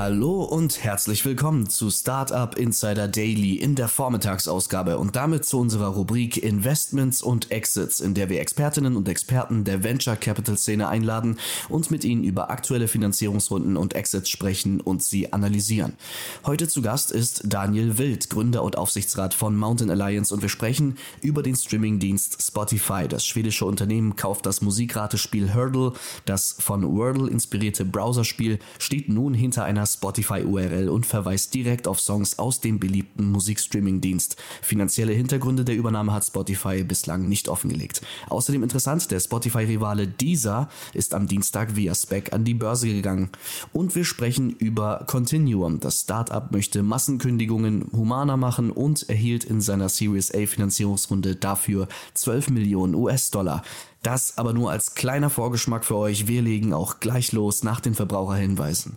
Hallo und herzlich willkommen zu Startup Insider Daily in der Vormittagsausgabe und damit zu unserer Rubrik Investments und Exits, in der wir Expertinnen und Experten der Venture Capital Szene einladen und mit ihnen über aktuelle Finanzierungsrunden und Exits sprechen und sie analysieren. Heute zu Gast ist Daniel Wild, Gründer und Aufsichtsrat von Mountain Alliance und wir sprechen über den Streamingdienst Spotify. Das schwedische Unternehmen kauft das Musikratespiel Hurdle. Das von Wordle inspirierte Browserspiel steht nun hinter einer Spotify-URL und verweist direkt auf Songs aus dem beliebten Musikstreaming-Dienst. Finanzielle Hintergründe der Übernahme hat Spotify bislang nicht offengelegt. Außerdem interessant, der Spotify-Rivale Deezer ist am Dienstag via Spec an die Börse gegangen. Und wir sprechen über Continuum. Das Startup möchte Massenkündigungen humaner machen und erhielt in seiner Series A Finanzierungsrunde dafür 12 Millionen US-Dollar. Das aber nur als kleiner Vorgeschmack für euch. Wir legen auch gleich los nach den Verbraucherhinweisen.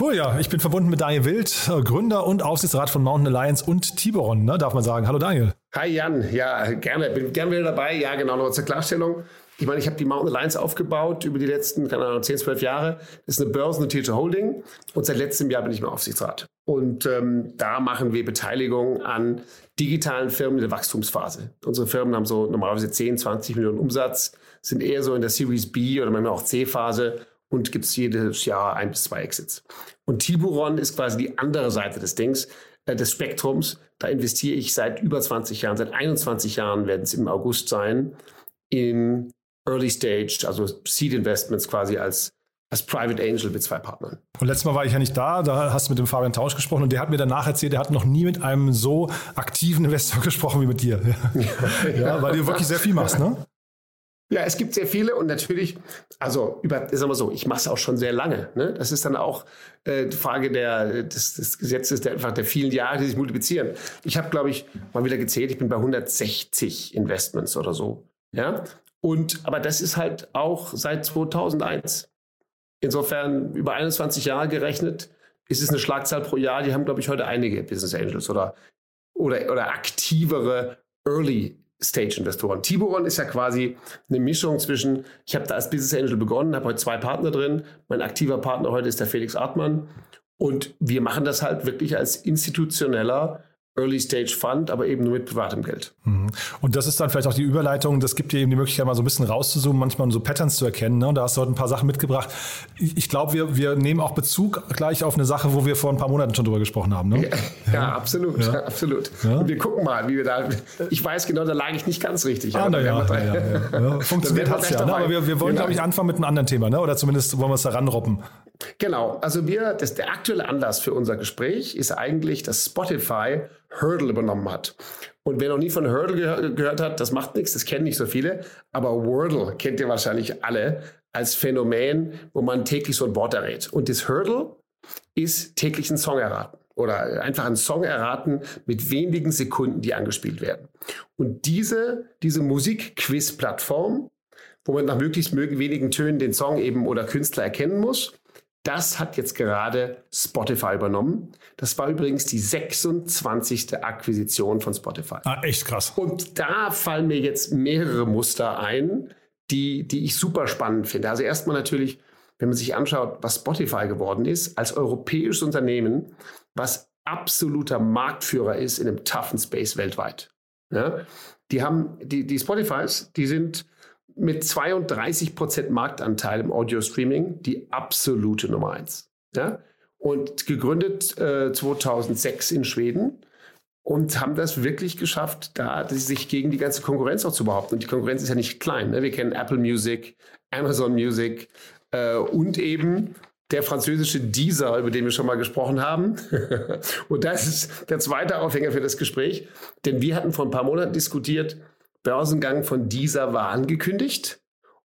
Cool, ja. Ich bin verbunden mit Daniel Wild, äh, Gründer und Aufsichtsrat von Mountain Alliance und Tiburon, ne, darf man sagen. Hallo Daniel. Hi Jan, ja, gerne, bin gerne wieder dabei. Ja, genau, noch zur Klarstellung. Ich meine, ich habe die Mountain Alliance aufgebaut über die letzten, keine Ahnung, 10, 12 Jahre. Das ist eine börsennotierte Holding und seit letztem Jahr bin ich im Aufsichtsrat. Und ähm, da machen wir Beteiligung an digitalen Firmen in der Wachstumsphase. Unsere Firmen haben so normalerweise 10, 20 Millionen Umsatz, sind eher so in der Series B oder manchmal auch C-Phase und gibt es jedes Jahr ein bis zwei Exits. Und Tiburon ist quasi die andere Seite des Dings, äh, des Spektrums. Da investiere ich seit über 20 Jahren, seit 21 Jahren werden es im August sein, in Early Stage, also Seed Investments quasi als als Private Angel mit zwei Partnern. Und letztes Mal war ich ja nicht da, da hast du mit dem Fabian Tausch gesprochen und der hat mir danach erzählt, der hat noch nie mit einem so aktiven Investor gesprochen wie mit dir. Ja, ja weil du wirklich sehr viel machst, ne? Ja, es gibt sehr viele und natürlich, also über, sagen wir so, ich mache es auch schon sehr lange. Ne? Das ist dann auch äh, die Frage der, des, des Gesetzes der, einfach der vielen Jahre, die sich multiplizieren. Ich habe, glaube ich, mal wieder gezählt, ich bin bei 160 Investments oder so. Ja, und aber das ist halt auch seit 2001. Insofern über 21 Jahre gerechnet ist es eine Schlagzahl pro Jahr. Die haben, glaube ich, heute einige Business Angels oder oder oder aktivere Early Stage-Investoren. Tiburon ist ja quasi eine Mischung zwischen, ich habe da als Business Angel begonnen, habe heute zwei Partner drin. Mein aktiver Partner heute ist der Felix Artmann. Und wir machen das halt wirklich als institutioneller Early Stage Fund, aber eben nur mit privatem Geld. Mhm. Und das ist dann vielleicht auch die Überleitung, das gibt dir eben die Möglichkeit, mal so ein bisschen rauszuzoomen, manchmal so Patterns zu erkennen. Ne? Und da hast du heute ein paar Sachen mitgebracht. Ich glaube, wir, wir nehmen auch Bezug gleich auf eine Sache, wo wir vor ein paar Monaten schon drüber gesprochen haben. Ne? Ja, ja, ja, absolut, ja. absolut. Und wir gucken mal, wie wir da. Ich weiß genau, da lag ich nicht ganz richtig. Ah, na ja, Funktioniert hat es ja. Ne? Aber wir, wir wollen, genau. glaube ich, anfangen mit einem anderen Thema, ne? oder zumindest wollen wir es da ranroppen. Genau, also wir, das, der aktuelle Anlass für unser Gespräch ist eigentlich, dass Spotify Hurdle übernommen hat. Und wer noch nie von Hurdle gehör gehört hat, das macht nichts, das kennen nicht so viele, aber Wordle kennt ihr wahrscheinlich alle als Phänomen, wo man täglich so ein Wort errät. Und das Hurdle ist täglich ein Song erraten oder einfach einen Song erraten mit wenigen Sekunden, die angespielt werden. Und diese, diese Musikquiz-Plattform, wo man nach möglichst wenigen Tönen den Song eben oder Künstler erkennen muss, das hat jetzt gerade Spotify übernommen. Das war übrigens die 26. Akquisition von Spotify. Ah, echt krass. Und da fallen mir jetzt mehrere Muster ein, die, die ich super spannend finde. Also erstmal natürlich, wenn man sich anschaut, was Spotify geworden ist, als europäisches Unternehmen, was absoluter Marktführer ist in einem toughen Space weltweit. Ja? Die haben, die, die Spotifys, die sind mit 32 Prozent Marktanteil im Audio-Streaming die absolute Nummer eins. Ja? Und gegründet äh, 2006 in Schweden und haben das wirklich geschafft, da sich gegen die ganze Konkurrenz auch zu behaupten. Und die Konkurrenz ist ja nicht klein. Ne? Wir kennen Apple Music, Amazon Music äh, und eben der französische Deezer, über den wir schon mal gesprochen haben. und das ist der zweite Aufhänger für das Gespräch. Denn wir hatten vor ein paar Monaten diskutiert, Börsengang von Deezer war angekündigt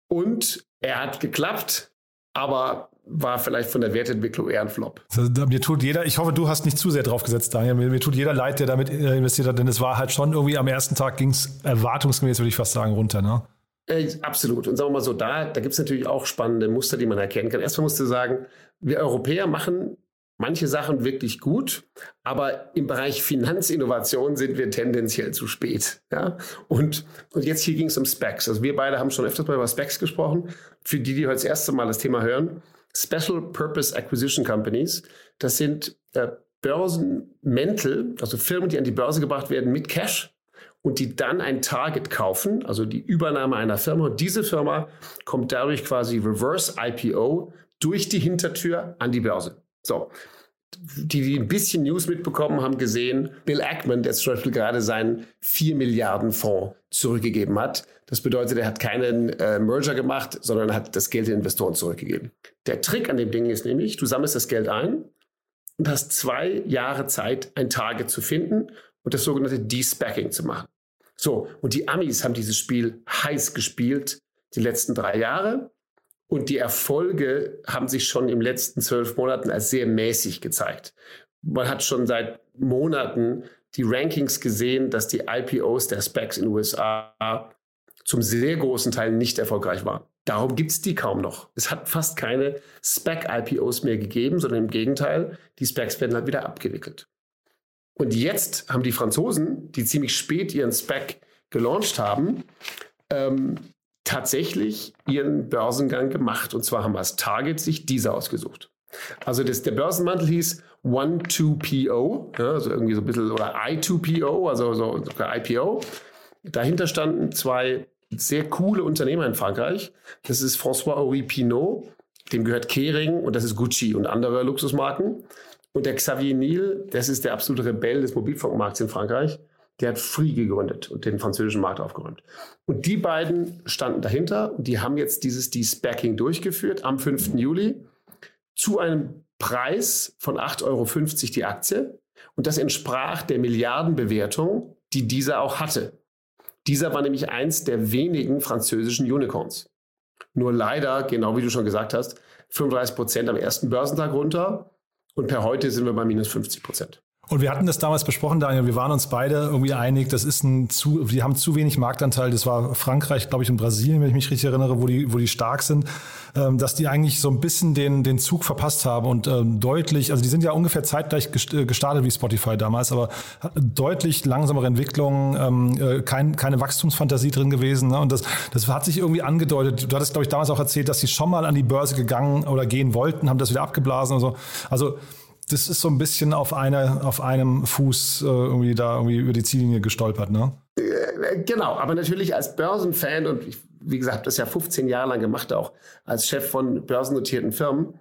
und er hat geklappt, aber war vielleicht von der Wertentwicklung eher ein Flop. Also, mir tut jeder, ich hoffe, du hast nicht zu sehr drauf gesetzt, Daniel. Mir, mir tut jeder leid, der damit äh, investiert hat, denn es war halt schon irgendwie am ersten Tag ging es erwartungsgemäß, würde ich fast sagen, runter. Ne? Äh, absolut. Und sagen wir mal so, da, da gibt es natürlich auch spannende Muster, die man erkennen kann. Erstmal musst du sagen, wir Europäer machen manche Sachen wirklich gut, aber im Bereich Finanzinnovation sind wir tendenziell zu spät. Ja? Und, und jetzt hier ging es um Specs. Also wir beide haben schon öfters mal über Specs gesprochen. Für die, die heute das erste Mal das Thema hören, Special Purpose Acquisition Companies, das sind äh, Börsenmäntel, also Firmen, die an die Börse gebracht werden mit Cash und die dann ein Target kaufen, also die Übernahme einer Firma. Und diese Firma kommt dadurch quasi Reverse IPO durch die Hintertür an die Börse. So. Die, die ein bisschen News mitbekommen haben, gesehen, Bill Ackman, der zum Beispiel gerade seinen 4 Milliarden Fonds zurückgegeben hat. Das bedeutet, er hat keinen äh, Merger gemacht, sondern hat das Geld den Investoren zurückgegeben. Der Trick an dem Ding ist nämlich, du sammelst das Geld ein und hast zwei Jahre Zeit, ein Target zu finden und das sogenannte Despacking zu machen. So, und die Amis haben dieses Spiel heiß gespielt die letzten drei Jahre. Und die Erfolge haben sich schon im letzten zwölf Monaten als sehr mäßig gezeigt. Man hat schon seit Monaten die Rankings gesehen, dass die IPOs der Specs in den USA zum sehr großen Teil nicht erfolgreich waren. Darum gibt es die kaum noch. Es hat fast keine Spec-IPOs mehr gegeben, sondern im Gegenteil, die Specs werden halt wieder abgewickelt. Und jetzt haben die Franzosen, die ziemlich spät ihren Spec gelauncht haben, ähm, tatsächlich ihren Börsengang gemacht. Und zwar haben als Target sich diese ausgesucht. Also das, der Börsenmantel hieß One2PO, ja, also irgendwie so ein bisschen, oder I2PO, also so sogar IPO. Dahinter standen zwei sehr coole Unternehmer in Frankreich. Das ist François-Henri Pinault, dem gehört Kering und das ist Gucci und andere Luxusmarken. Und der Xavier Niel, das ist der absolute Rebell des Mobilfunkmarkts in Frankreich. Der hat Free gegründet und den französischen Markt aufgeräumt. Und die beiden standen dahinter und die haben jetzt dieses De-Spacking durchgeführt am 5. Juli zu einem Preis von 8,50 Euro die Aktie. Und das entsprach der Milliardenbewertung, die dieser auch hatte. Dieser war nämlich eins der wenigen französischen Unicorns. Nur leider, genau wie du schon gesagt hast, 35 Prozent am ersten Börsentag runter und per heute sind wir bei minus 50 Prozent. Und wir hatten das damals besprochen, Daniel. Wir waren uns beide irgendwie einig, das ist ein zu, wir haben zu wenig Marktanteil. Das war Frankreich, glaube ich, und Brasilien, wenn ich mich richtig erinnere, wo die, wo die stark sind, ähm, dass die eigentlich so ein bisschen den, den Zug verpasst haben und ähm, deutlich, also die sind ja ungefähr zeitgleich äh, gestartet wie Spotify damals, aber deutlich langsamere Entwicklungen, ähm, äh, kein, keine Wachstumsfantasie drin gewesen. Ne? Und das, das hat sich irgendwie angedeutet. Du hattest, glaube ich, damals auch erzählt, dass sie schon mal an die Börse gegangen oder gehen wollten, haben das wieder abgeblasen und so. Also das ist so ein bisschen auf, eine, auf einem Fuß äh, irgendwie da irgendwie über die Ziellinie gestolpert, ne? Äh, genau, aber natürlich als Börsenfan und ich, wie gesagt, das ja 15 Jahre lang gemacht, auch als Chef von börsennotierten Firmen,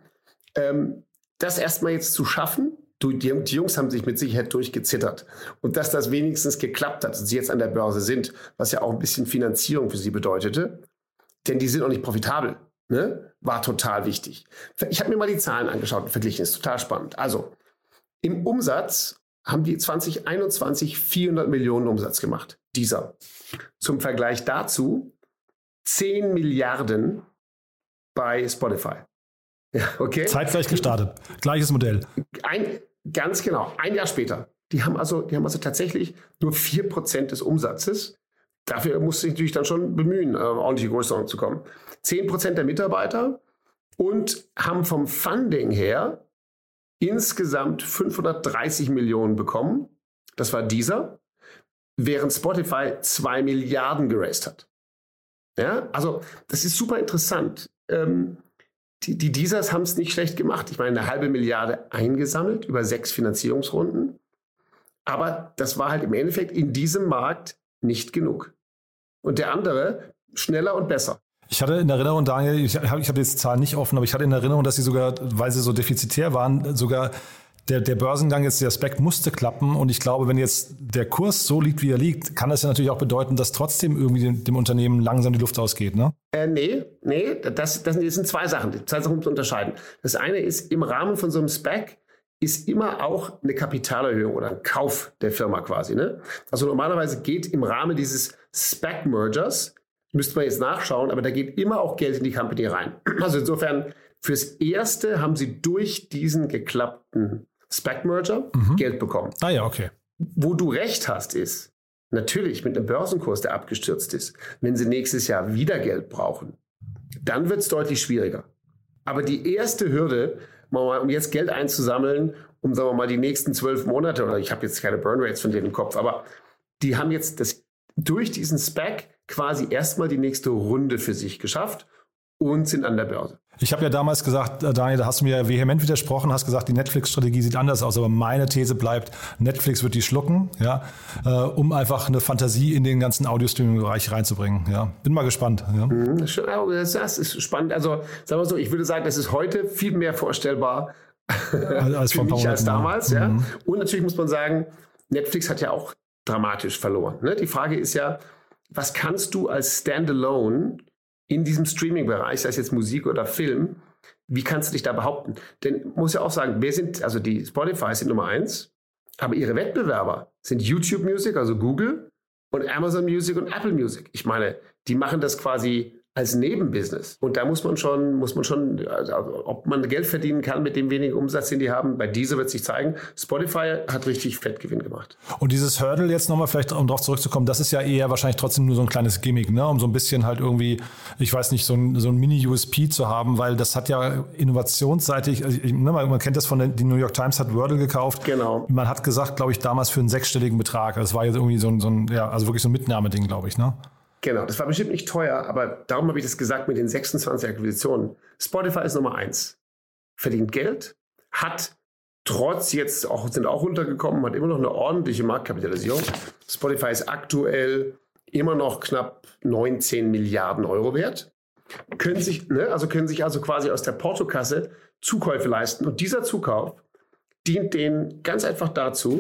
ähm, das erstmal jetzt zu schaffen, die, die, Jungs haben sich mit Sicherheit durchgezittert. Und dass das wenigstens geklappt hat, dass sie jetzt an der Börse sind, was ja auch ein bisschen Finanzierung für sie bedeutete, denn die sind auch nicht profitabel ne, war total wichtig. Ich habe mir mal die Zahlen angeschaut und verglichen, ist total spannend. Also im Umsatz haben die 2021 400 Millionen Umsatz gemacht. Dieser. Zum Vergleich dazu 10 Milliarden bei Spotify. Ja, okay. Zeitgleich gestartet. Gleiches Modell. Ein, ganz genau. Ein Jahr später. Die haben also, die haben also tatsächlich nur 4% des Umsatzes. Dafür musste ich natürlich dann schon bemühen, äh, ordentliche Größe zu kommen. 10% der Mitarbeiter und haben vom Funding her insgesamt 530 Millionen bekommen. Das war dieser, während Spotify 2 Milliarden geraced hat. Ja, also das ist super interessant. Ähm, die, die Diesers haben es nicht schlecht gemacht. Ich meine, eine halbe Milliarde eingesammelt über sechs Finanzierungsrunden. Aber das war halt im Endeffekt in diesem Markt nicht genug. Und der andere schneller und besser. Ich hatte in Erinnerung, Daniel, ich habe ich hab jetzt Zahlen nicht offen, aber ich hatte in Erinnerung, dass sie sogar, weil sie so defizitär waren, sogar der, der Börsengang jetzt, der Spec musste klappen. Und ich glaube, wenn jetzt der Kurs so liegt, wie er liegt, kann das ja natürlich auch bedeuten, dass trotzdem irgendwie dem, dem Unternehmen langsam die Luft ausgeht, ne? Äh, nee, nee, das, das sind zwei Sachen, zwei Sachen zu unterscheiden. Das eine ist, im Rahmen von so einem Spec ist immer auch eine Kapitalerhöhung oder ein Kauf der Firma quasi. Ne? Also normalerweise geht im Rahmen dieses Spec-Mergers, müsste man jetzt nachschauen, aber da geht immer auch Geld in die Company rein. Also insofern, fürs Erste haben sie durch diesen geklappten Spec-Merger mhm. Geld bekommen. Ah ja, okay. Wo du recht hast, ist, natürlich mit einem Börsenkurs, der abgestürzt ist, wenn sie nächstes Jahr wieder Geld brauchen, dann wird es deutlich schwieriger. Aber die erste Hürde, um jetzt Geld einzusammeln, um, sagen wir mal, die nächsten zwölf Monate, oder ich habe jetzt keine Burn Rates von denen im Kopf, aber die haben jetzt das, durch diesen Spec quasi erstmal die nächste Runde für sich geschafft und sind an der Börse. Ich habe ja damals gesagt, äh, Daniel, da hast du mir vehement widersprochen, hast gesagt, die Netflix-Strategie sieht anders aus, aber meine These bleibt, Netflix wird die schlucken, ja, äh, um einfach eine Fantasie in den ganzen Audio-Streaming-Bereich reinzubringen. Ja. Bin mal gespannt. Ja. Mhm, das ist spannend. Also sagen wir so, ich würde sagen, das ist heute viel mehr vorstellbar als für mich als damals. Ja. Mhm. Und natürlich muss man sagen, Netflix hat ja auch dramatisch verloren. Ne? Die Frage ist ja, was kannst du als Standalone in diesem Streaming-Bereich, sei es jetzt Musik oder Film, wie kannst du dich da behaupten? Denn muss ja auch sagen, wer sind, also die Spotify sind Nummer eins, aber ihre Wettbewerber sind YouTube Music, also Google, und Amazon Music und Apple Music. Ich meine, die machen das quasi als Nebenbusiness. Und da muss man schon, muss man schon, also ob man Geld verdienen kann mit dem wenigen Umsatz, den die haben, bei dieser wird sich zeigen. Spotify hat richtig Fettgewinn gemacht. Und dieses Hurdle jetzt nochmal vielleicht, um darauf zurückzukommen, das ist ja eher wahrscheinlich trotzdem nur so ein kleines Gimmick, ne? um so ein bisschen halt irgendwie, ich weiß nicht, so ein, so ein Mini-USP zu haben, weil das hat ja innovationsseitig, also, ne, man kennt das von der, die New York Times hat Wordle gekauft. Genau. Man hat gesagt, glaube ich, damals für einen sechsstelligen Betrag. Das war jetzt irgendwie so ein, so ein ja, also wirklich so ein Mitnahmeding, glaube ich, ne? Genau, das war bestimmt nicht teuer, aber darum habe ich das gesagt mit den 26 Akquisitionen. Spotify ist Nummer eins. Verdient Geld, hat trotz jetzt auch, sind auch runtergekommen, hat immer noch eine ordentliche Marktkapitalisierung. Spotify ist aktuell immer noch knapp 19 Milliarden Euro wert. Können sich, ne, also können sich also quasi aus der Portokasse Zukäufe leisten. Und dieser Zukauf dient denen ganz einfach dazu,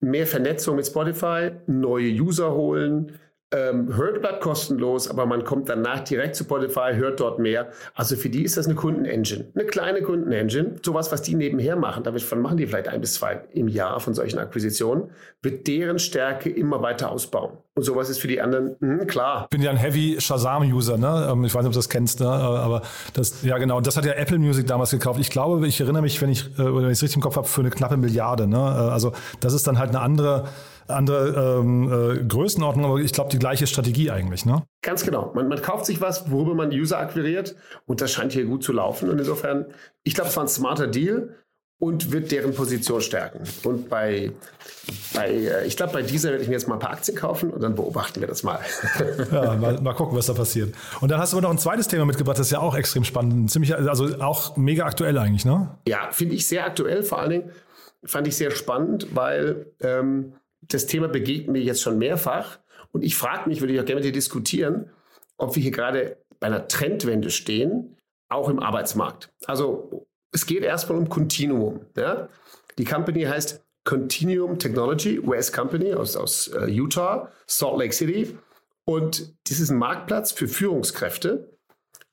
mehr Vernetzung mit Spotify, neue User holen, ähm, hört bleibt kostenlos, aber man kommt danach direkt zu Spotify, hört dort mehr. Also für die ist das eine Kundenengine, eine kleine Kundenengine. Sowas, was die nebenher machen, davon machen die vielleicht ein bis zwei im Jahr von solchen Akquisitionen, wird deren Stärke immer weiter ausbauen. Und sowas ist für die anderen, mh, klar. Ich bin ja ein Heavy Shazam-User, ne? Ähm, ich weiß nicht, ob du das kennst, ne? Äh, aber das, ja genau, das hat ja Apple Music damals gekauft. Ich glaube, ich erinnere mich, wenn ich, äh, wenn ich es richtig im Kopf habe, für eine knappe Milliarde. Ne? Äh, also das ist dann halt eine andere andere ähm, äh, Größenordnung, aber ich glaube die gleiche Strategie eigentlich, ne? Ganz genau. Man, man kauft sich was, worüber man User akquiriert und das scheint hier gut zu laufen. Und insofern, ich glaube, es war ein smarter Deal und wird deren Position stärken. Und bei, bei äh, ich glaube, bei dieser werde ich mir jetzt mal ein paar Aktien kaufen und dann beobachten wir das mal. ja, mal, mal gucken, was da passiert. Und dann hast du aber noch ein zweites Thema mitgebracht, das ist ja auch extrem spannend, ziemlich, also auch mega aktuell eigentlich, ne? Ja, finde ich sehr aktuell, vor allen Dingen fand ich sehr spannend, weil ähm, das Thema begegnet mir jetzt schon mehrfach. Und ich frage mich, würde ich auch gerne mit dir diskutieren, ob wir hier gerade bei einer Trendwende stehen, auch im Arbeitsmarkt. Also es geht erstmal um Continuum. Ja? Die Company heißt Continuum Technology, US Company aus, aus uh, Utah, Salt Lake City. Und das ist ein Marktplatz für Führungskräfte.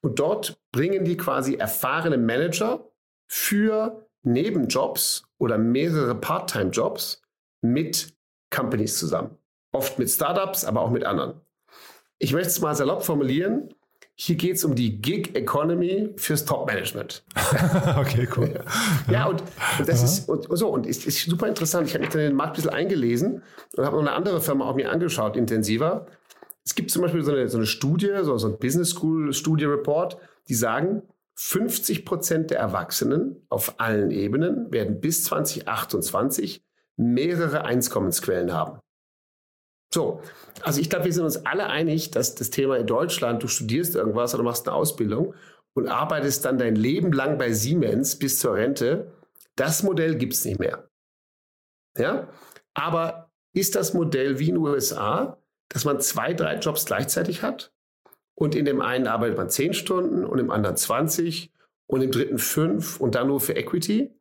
Und dort bringen die quasi erfahrene Manager für Nebenjobs oder mehrere Part-Time-Jobs mit Companies zusammen. Oft mit Startups, aber auch mit anderen. Ich möchte es mal salopp formulieren. Hier geht es um die Gig Economy fürs Top-Management. okay, cool. ja, ja und, und, das ist und, so und ist, ist super interessant. Ich habe mich dann in den Markt ein bisschen eingelesen und habe noch eine andere Firma auch mir angeschaut, intensiver. Es gibt zum Beispiel so eine, so eine Studie, so, so ein Business School Studie Report, die sagen, 50 Prozent der Erwachsenen auf allen Ebenen werden bis 2028 mehrere Einkommensquellen haben. So, also ich glaube, wir sind uns alle einig, dass das Thema in Deutschland, du studierst irgendwas oder machst eine Ausbildung und arbeitest dann dein Leben lang bei Siemens bis zur Rente, das Modell gibt es nicht mehr. Ja, aber ist das Modell wie in den USA, dass man zwei, drei Jobs gleichzeitig hat? Und in dem einen arbeitet man zehn Stunden und im anderen 20 und im dritten fünf und dann nur für Equity.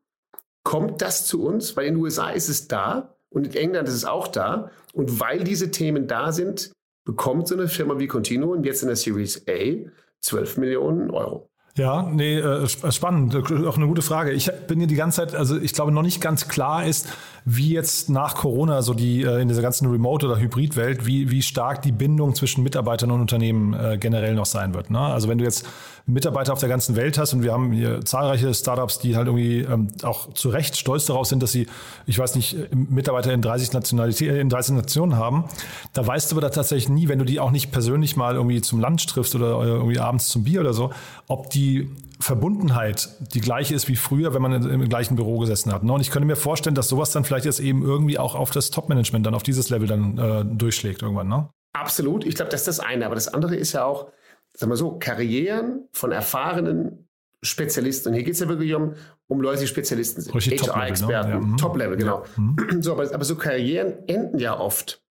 Kommt das zu uns? Weil in den USA ist es da und in England ist es auch da. Und weil diese Themen da sind, bekommt so eine Firma wie Continuum jetzt in der Series A 12 Millionen Euro. Ja, nee, äh, spannend. Auch eine gute Frage. Ich bin hier die ganze Zeit, also ich glaube noch nicht ganz klar ist, wie jetzt nach Corona so die äh, in dieser ganzen Remote- oder Hybridwelt, wie, wie stark die Bindung zwischen Mitarbeitern und Unternehmen äh, generell noch sein wird. Ne? Also wenn du jetzt Mitarbeiter auf der ganzen Welt hast und wir haben hier zahlreiche Startups, die halt irgendwie ähm, auch zu Recht stolz darauf sind, dass sie, ich weiß nicht, Mitarbeiter in 30 Nationalitäten, in 30 Nationen haben, da weißt du aber tatsächlich nie, wenn du die auch nicht persönlich mal irgendwie zum Lunch triffst oder irgendwie abends zum Bier oder so, ob die Verbundenheit die gleiche ist wie früher, wenn man im gleichen Büro gesessen hat. Ne? Und ich könnte mir vorstellen, dass sowas dann vielleicht jetzt eben irgendwie auch auf das Top-Management dann auf dieses Level dann äh, durchschlägt irgendwann. Ne? Absolut. Ich glaube, das ist das eine. Aber das andere ist ja auch, sagen wir so, Karrieren von erfahrenen Spezialisten. Und hier geht es ja wirklich um, um Leute, die Spezialisten sind. HR-Experten, ne? ja. Top-Level, genau. Ja. Mhm. So, aber, aber so Karrieren enden ja oft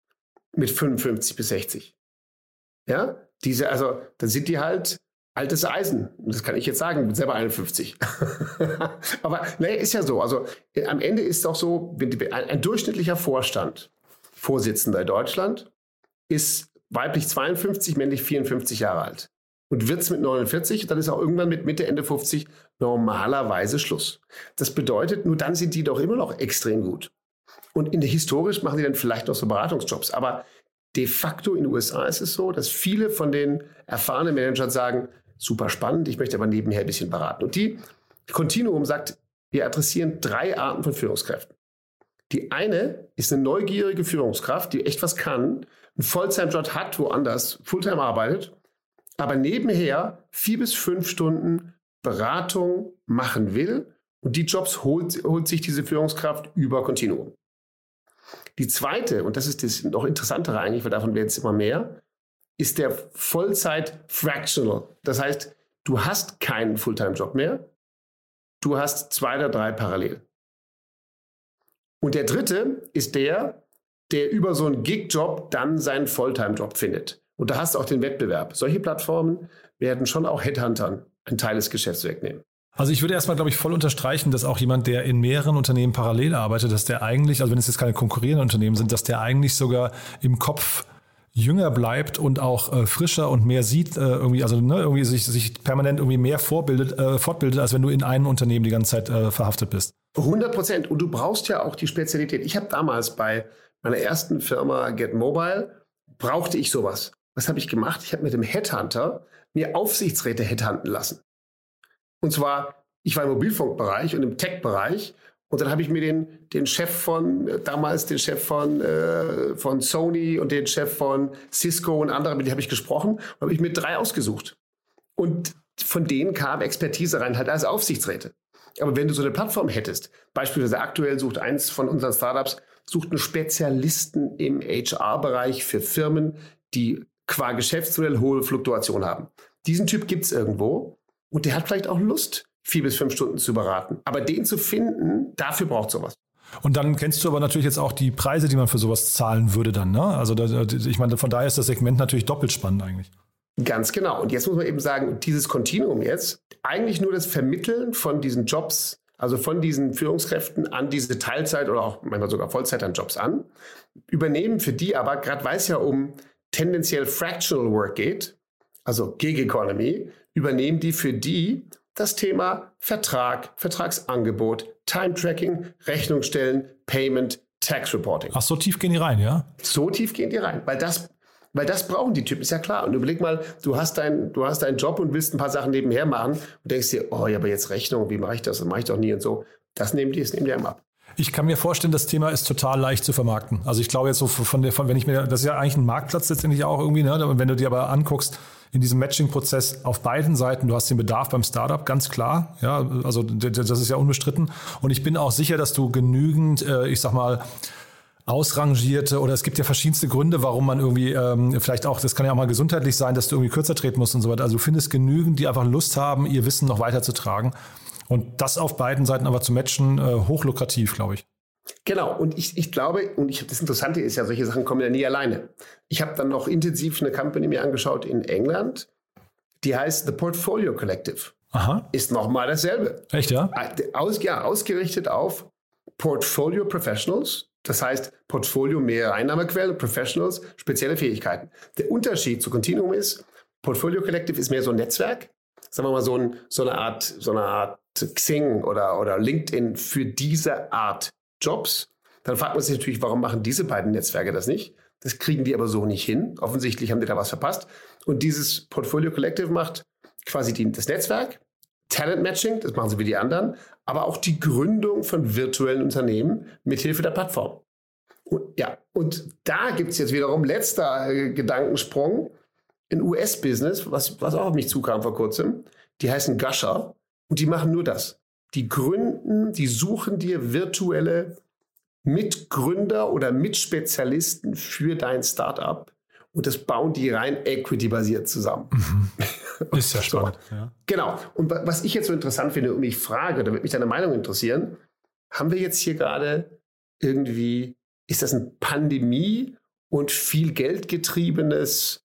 mit 55 bis 60. Ja, diese, also dann sind die halt altes Eisen. Das kann ich jetzt sagen, bin selber 51. aber nee, ist ja so. Also äh, am Ende ist es doch so, ein, ein durchschnittlicher Vorstand, Vorsitzender in Deutschland, ist weiblich 52, männlich 54 Jahre alt. Und wird es mit 49, dann ist auch irgendwann mit Mitte, Ende 50 normalerweise Schluss. Das bedeutet, nur dann sind die doch immer noch extrem gut. Und in der historisch machen die dann vielleicht noch so Beratungsjobs. Aber de facto in den USA ist es so, dass viele von den erfahrenen Managern sagen, super spannend, ich möchte aber nebenher ein bisschen beraten. Und die Continuum sagt, wir adressieren drei Arten von Führungskräften. Die eine ist eine neugierige Führungskraft, die echt was kann, einen Volltime-Job hat, woanders Fulltime arbeitet, aber nebenher vier bis fünf Stunden Beratung machen will und die Jobs holt, holt sich diese Führungskraft über Continuum. Die zweite, und das ist das noch interessantere eigentlich, weil davon werden es immer mehr, ist der Vollzeit Fractional. Das heißt, du hast keinen Fulltime-Job mehr, du hast zwei oder drei parallel. Und der dritte ist der, der über so einen Gig-Job dann seinen Fulltime-Job findet. Und da hast du auch den Wettbewerb. Solche Plattformen werden schon auch Headhuntern einen Teil des Geschäfts wegnehmen. Also ich würde erstmal, glaube ich, voll unterstreichen, dass auch jemand, der in mehreren Unternehmen parallel arbeitet, dass der eigentlich, also wenn es jetzt keine konkurrierenden Unternehmen sind, dass der eigentlich sogar im Kopf jünger bleibt und auch äh, frischer und mehr sieht, äh, irgendwie, also ne, irgendwie sich, sich permanent irgendwie mehr vorbildet, äh, fortbildet, als wenn du in einem Unternehmen die ganze Zeit äh, verhaftet bist. 100 Prozent. Und du brauchst ja auch die Spezialität. Ich habe damals bei meiner ersten Firma Get Mobile, brauchte ich sowas. Was habe ich gemacht? Ich habe mit dem Headhunter mir Aufsichtsräte headhunten lassen. Und zwar, ich war im Mobilfunkbereich und im Tech-Bereich und dann habe ich mir den, den Chef von, äh, damals den Chef von, äh, von Sony und den Chef von Cisco und andere, mit denen habe ich gesprochen habe ich mir drei ausgesucht. Und von denen kam Expertise rein, halt als Aufsichtsräte. Aber wenn du so eine Plattform hättest, beispielsweise aktuell sucht eins von unseren Startups, sucht einen Spezialisten im HR-Bereich für Firmen, die qua Geschäftsmodell hohe Fluktuation haben. Diesen Typ gibt es irgendwo und der hat vielleicht auch Lust, vier bis fünf Stunden zu beraten. Aber den zu finden, dafür braucht sowas. Und dann kennst du aber natürlich jetzt auch die Preise, die man für sowas zahlen würde dann. Ne? Also da, ich meine, von daher ist das Segment natürlich doppelt spannend eigentlich. Ganz genau. Und jetzt muss man eben sagen, dieses Kontinuum jetzt, eigentlich nur das Vermitteln von diesen Jobs, also von diesen Führungskräften an diese Teilzeit oder auch manchmal sogar Vollzeit an Jobs an, übernehmen für die aber, gerade weil es ja um tendenziell Fractional Work geht, also Gig Economy, übernehmen die für die das Thema Vertrag, Vertragsangebot, Time Tracking, Rechnungsstellen, Payment, Tax Reporting. Ach, so tief gehen die rein, ja? So tief gehen die rein, weil das, weil das brauchen die Typen, ist ja klar. Und überleg mal, du hast, dein, du hast deinen Job und willst ein paar Sachen nebenher machen und denkst dir, oh ja, aber jetzt Rechnung, wie mache ich das? Das mache ich doch nie und so. Das nehmen die, das nehmen die einem ab. Ich kann mir vorstellen, das Thema ist total leicht zu vermarkten. Also ich glaube jetzt so von der, von, wenn ich mir, das ist ja eigentlich ein Marktplatz letztendlich auch irgendwie, ne? wenn du dir aber anguckst, in diesem Matching-Prozess auf beiden Seiten. Du hast den Bedarf beim Startup, ganz klar. Ja, also das ist ja unbestritten. Und ich bin auch sicher, dass du genügend, äh, ich sag mal, ausrangierte oder es gibt ja verschiedenste Gründe, warum man irgendwie ähm, vielleicht auch, das kann ja auch mal gesundheitlich sein, dass du irgendwie kürzer treten musst und so weiter. Also du findest genügend, die einfach Lust haben, ihr Wissen noch weiterzutragen. Und das auf beiden Seiten aber zu matchen, äh, hochlukrativ, glaube ich. Genau, und ich, ich glaube, und ich, das Interessante ist ja, solche Sachen kommen ja nie alleine. Ich habe dann noch intensiv eine Company mir angeschaut in England, die heißt The Portfolio Collective. Aha. Ist nochmal dasselbe. Echt, ja? Aus, ja, ausgerichtet auf Portfolio Professionals, das heißt Portfolio mehrere Einnahmequellen, Professionals, spezielle Fähigkeiten. Der Unterschied zu Continuum ist, Portfolio Collective ist mehr so ein Netzwerk, sagen wir mal so, ein, so eine Art, so eine Art Xing oder, oder LinkedIn für diese Art Jobs. Dann fragt man sich natürlich, warum machen diese beiden Netzwerke das nicht? Das kriegen die aber so nicht hin. Offensichtlich haben die da was verpasst. Und dieses Portfolio Collective macht quasi die, das Netzwerk, Talent Matching, das machen sie wie die anderen, aber auch die Gründung von virtuellen Unternehmen mithilfe der Plattform. Und, ja, und da gibt es jetzt wiederum letzter äh, Gedankensprung in US-Business, was, was auch auf mich zukam vor kurzem. Die heißen Gusher und die machen nur das. Die gründen, die suchen dir virtuelle Mitgründer oder Mitspezialisten für dein Startup und das bauen die rein equity-basiert zusammen. Mhm. Ist ja spannend. So. Ja. Genau. Und was ich jetzt so interessant finde und mich frage, da würde mich deine Meinung interessieren, haben wir jetzt hier gerade irgendwie, ist das ein Pandemie und viel Geld getriebenes,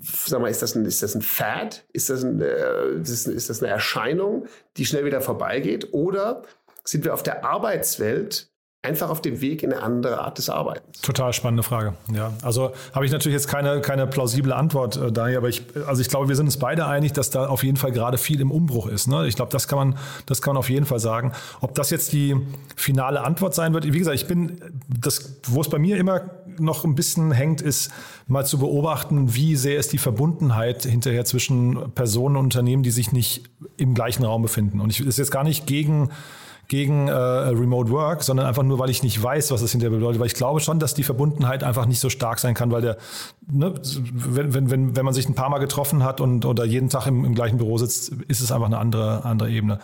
sag mal, ist das ein, ist das ein Fad? Ist das, ein, äh, ist, ist das eine Erscheinung, die schnell wieder vorbeigeht? Oder sind wir auf der Arbeitswelt einfach auf dem Weg in eine andere Art des Arbeitens? Total spannende Frage. Ja, also habe ich natürlich jetzt keine, keine plausible Antwort äh, daher, aber ich, also ich glaube, wir sind uns beide einig, dass da auf jeden Fall gerade viel im Umbruch ist. Ne? Ich glaube, das kann man, das kann man auf jeden Fall sagen. Ob das jetzt die finale Antwort sein wird, wie gesagt, ich bin, das, wo es bei mir immer noch ein bisschen hängt, ist mal zu beobachten, wie sehr ist die Verbundenheit hinterher zwischen Personen und Unternehmen, die sich nicht im gleichen Raum befinden. Und ich ist jetzt gar nicht gegen gegen äh, Remote Work, sondern einfach nur, weil ich nicht weiß, was das hinterher bedeutet. Weil ich glaube schon, dass die Verbundenheit einfach nicht so stark sein kann, weil der, ne, wenn, wenn, wenn, wenn man sich ein paar Mal getroffen hat und oder jeden Tag im, im gleichen Büro sitzt, ist es einfach eine andere, andere Ebene.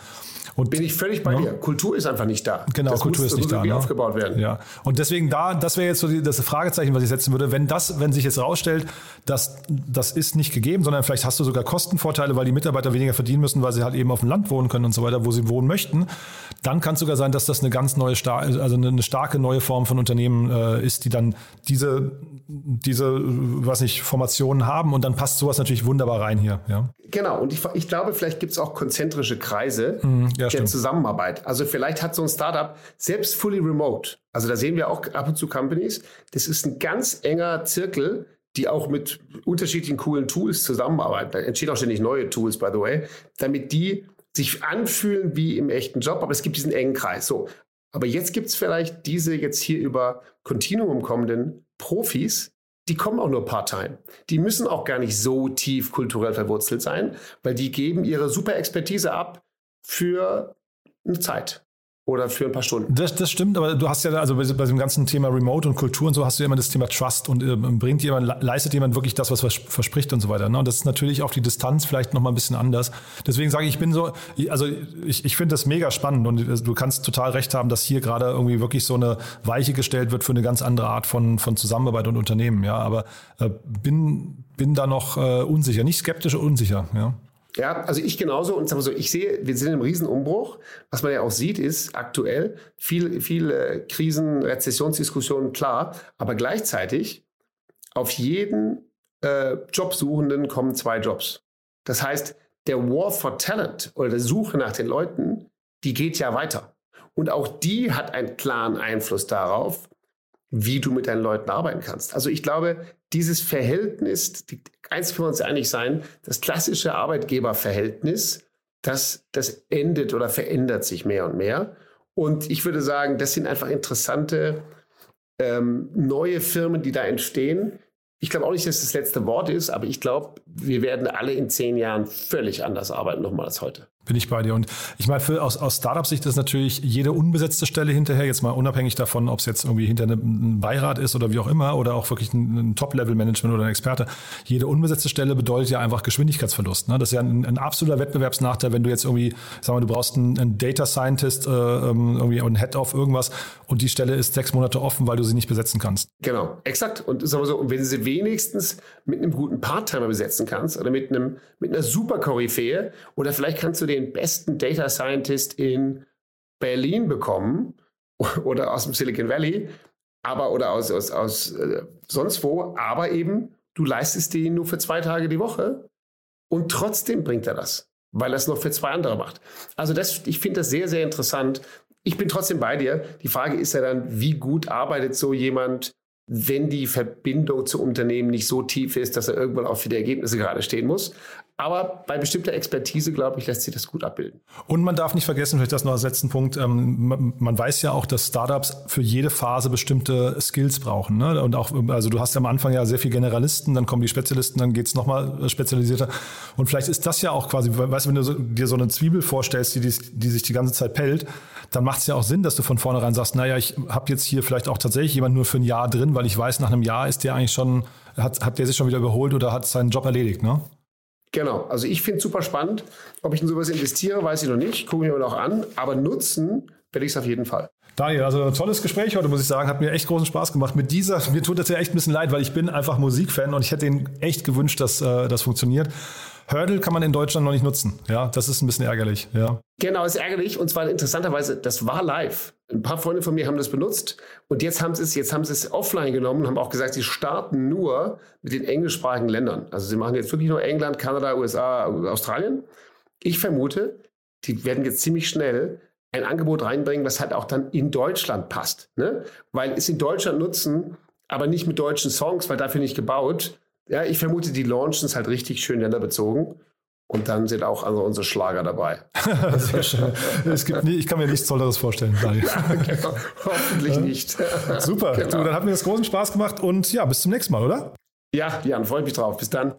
Und, Bin ich völlig bei ja. dir. Kultur ist einfach nicht da. Genau, das Kultur muss, ist nicht da. Ne? aufgebaut werden. Ja. Und deswegen da, das wäre jetzt so die, das Fragezeichen, was ich setzen würde. Wenn das, wenn sich jetzt rausstellt, dass das ist nicht gegeben, sondern vielleicht hast du sogar Kostenvorteile, weil die Mitarbeiter weniger verdienen müssen, weil sie halt eben auf dem Land wohnen können und so weiter, wo sie wohnen möchten, dann kann es sogar sein, dass das eine ganz neue, also eine starke neue Form von Unternehmen äh, ist, die dann diese, diese, was nicht, Formationen haben und dann passt sowas natürlich wunderbar rein hier. Ja. Genau. Und ich, ich glaube, vielleicht gibt es auch konzentrische Kreise mm, ja, der stimmt. Zusammenarbeit. Also vielleicht hat so ein Startup selbst fully remote. Also da sehen wir auch ab und zu Companies. Das ist ein ganz enger Zirkel, die auch mit unterschiedlichen coolen Tools zusammenarbeiten. Da entstehen auch ständig neue Tools, by the way, damit die sich anfühlen wie im echten Job, aber es gibt diesen engen Kreis. So. Aber jetzt gibt es vielleicht diese jetzt hier über Continuum kommenden Profis, die kommen auch nur part-time. Die müssen auch gar nicht so tief kulturell verwurzelt sein, weil die geben ihre super Expertise ab für eine Zeit oder für ein paar Stunden. Das, das stimmt, aber du hast ja, also bei, bei dem ganzen Thema Remote und Kultur und so hast du ja immer das Thema Trust und äh, bringt jemand, leistet jemand wirklich das, was verspricht und so weiter. Ne? Und das ist natürlich auf die Distanz vielleicht nochmal ein bisschen anders. Deswegen sage ich, ich bin so, also ich, ich finde das mega spannend und äh, du kannst total recht haben, dass hier gerade irgendwie wirklich so eine Weiche gestellt wird für eine ganz andere Art von, von Zusammenarbeit und Unternehmen. Ja, aber äh, bin, bin da noch äh, unsicher, nicht skeptisch, unsicher. Ja. Ja, also ich genauso und so, ich sehe, wir sind im Riesenumbruch. Was man ja auch sieht, ist aktuell viel, viel Krisen, Rezessionsdiskussionen, klar, aber gleichzeitig auf jeden äh, Jobsuchenden kommen zwei Jobs. Das heißt, der War for Talent oder der Suche nach den Leuten, die geht ja weiter. Und auch die hat einen klaren Einfluss darauf, wie du mit deinen Leuten arbeiten kannst. Also ich glaube, dieses Verhältnis, die, eins können wir uns einig sein, das klassische Arbeitgeberverhältnis, das, das endet oder verändert sich mehr und mehr. Und ich würde sagen, das sind einfach interessante ähm, neue Firmen, die da entstehen. Ich glaube auch nicht, dass das letzte Wort ist, aber ich glaube, wir werden alle in zehn Jahren völlig anders arbeiten nochmal als heute. Bin ich bei dir. Und ich meine, für, aus, aus Startup-Sicht ist natürlich jede unbesetzte Stelle hinterher, jetzt mal unabhängig davon, ob es jetzt irgendwie hinter einem Beirat ist oder wie auch immer, oder auch wirklich ein, ein Top-Level-Management oder ein Experte, jede unbesetzte Stelle bedeutet ja einfach Geschwindigkeitsverlust. Ne? Das ist ja ein, ein, absoluter Wettbewerbsnachteil, wenn du jetzt irgendwie, sag mal, du brauchst einen, einen Data Scientist, äh, ähm, irgendwie einen Head of irgendwas und die Stelle ist sechs Monate offen, weil du sie nicht besetzen kannst. Genau, exakt. Und, sagen wir so, wenn du sie wenigstens mit einem guten Part-Timer besetzen kannst oder mit, einem, mit einer super Koryphäe oder vielleicht kannst du den besten Data Scientist in Berlin bekommen oder aus dem Silicon Valley, aber oder aus, aus, aus äh, sonst wo, aber eben du leistest den nur für zwei Tage die Woche und trotzdem bringt er das, weil er es noch für zwei andere macht. Also das, ich finde das sehr, sehr interessant. Ich bin trotzdem bei dir. Die Frage ist ja dann, wie gut arbeitet so jemand wenn die Verbindung zu Unternehmen nicht so tief ist, dass er irgendwann auch für die Ergebnisse gerade stehen muss. Aber bei bestimmter Expertise, glaube ich, lässt sich das gut abbilden. Und man darf nicht vergessen, vielleicht das noch als letzten Punkt, ähm, man weiß ja auch, dass Startups für jede Phase bestimmte Skills brauchen. Ne? Und auch, also du hast ja am Anfang ja sehr viele Generalisten, dann kommen die Spezialisten, dann geht's nochmal spezialisierter. Und vielleicht ist das ja auch quasi, weißt du, wenn du dir so eine Zwiebel vorstellst, die, die, die sich die ganze Zeit pellt, dann macht es ja auch Sinn, dass du von vornherein sagst, naja, ich habe jetzt hier vielleicht auch tatsächlich jemand nur für ein Jahr drin, weil ich weiß, nach einem Jahr ist der eigentlich schon, hat, hat der sich schon wieder überholt oder hat seinen Job erledigt, ne? Genau, also ich finde es super spannend. Ob ich in sowas investiere, weiß ich noch nicht, gucke ich mir noch an, aber nutzen werde ich es auf jeden Fall. Daniel, also ein tolles Gespräch heute, muss ich sagen. Hat mir echt großen Spaß gemacht. Mit dieser, mir tut das ja echt ein bisschen leid, weil ich bin einfach Musikfan und ich hätte Ihnen echt gewünscht, dass äh, das funktioniert. Hurdle kann man in Deutschland noch nicht nutzen. Ja, das ist ein bisschen ärgerlich. Ja. Genau, ist ärgerlich. Und zwar interessanterweise, das war live. Ein paar Freunde von mir haben das benutzt und jetzt haben sie es, jetzt haben sie es offline genommen und haben auch gesagt, sie starten nur mit den englischsprachigen Ländern. Also sie machen jetzt wirklich nur England, Kanada, USA, Australien. Ich vermute, die werden jetzt ziemlich schnell ein Angebot reinbringen, was halt auch dann in Deutschland passt. Ne? Weil es in Deutschland nutzen, aber nicht mit deutschen Songs, weil dafür nicht gebaut. Ja, ich vermute, die launchen es halt richtig schön länderbezogen. Und dann sind auch also unsere Schlager dabei. Sehr schön. Es gibt nie, ich kann mir nichts Tolleres vorstellen, genau. Hoffentlich nicht. Super. Genau. Du, dann hat mir das großen Spaß gemacht und ja, bis zum nächsten Mal, oder? Ja, Jan, freue mich drauf. Bis dann.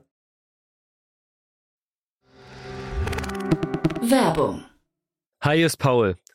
Werbung. Hi, ist Paul.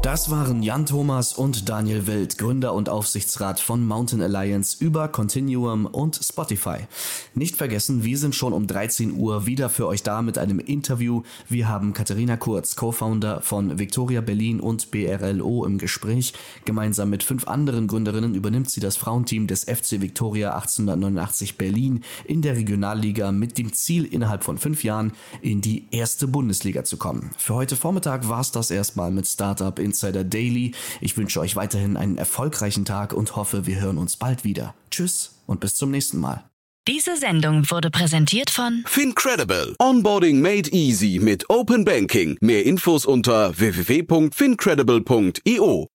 Das waren Jan Thomas und Daniel Wild, Gründer und Aufsichtsrat von Mountain Alliance über Continuum und Spotify. Nicht vergessen, wir sind schon um 13 Uhr wieder für euch da mit einem Interview. Wir haben Katharina Kurz, Co-Founder von Victoria Berlin und BRLO im Gespräch. Gemeinsam mit fünf anderen Gründerinnen übernimmt sie das Frauenteam des FC Victoria 1889 Berlin in der Regionalliga mit dem Ziel, innerhalb von fünf Jahren in die erste Bundesliga zu kommen. Für heute Vormittag war es das erstmal mit Startup Insider Daily. Ich wünsche euch weiterhin einen erfolgreichen Tag und hoffe, wir hören uns bald wieder. Tschüss und bis zum nächsten Mal. Diese Sendung wurde präsentiert von Fincredible. Onboarding made easy mit Open Banking. Mehr Infos unter www.fincredible.io.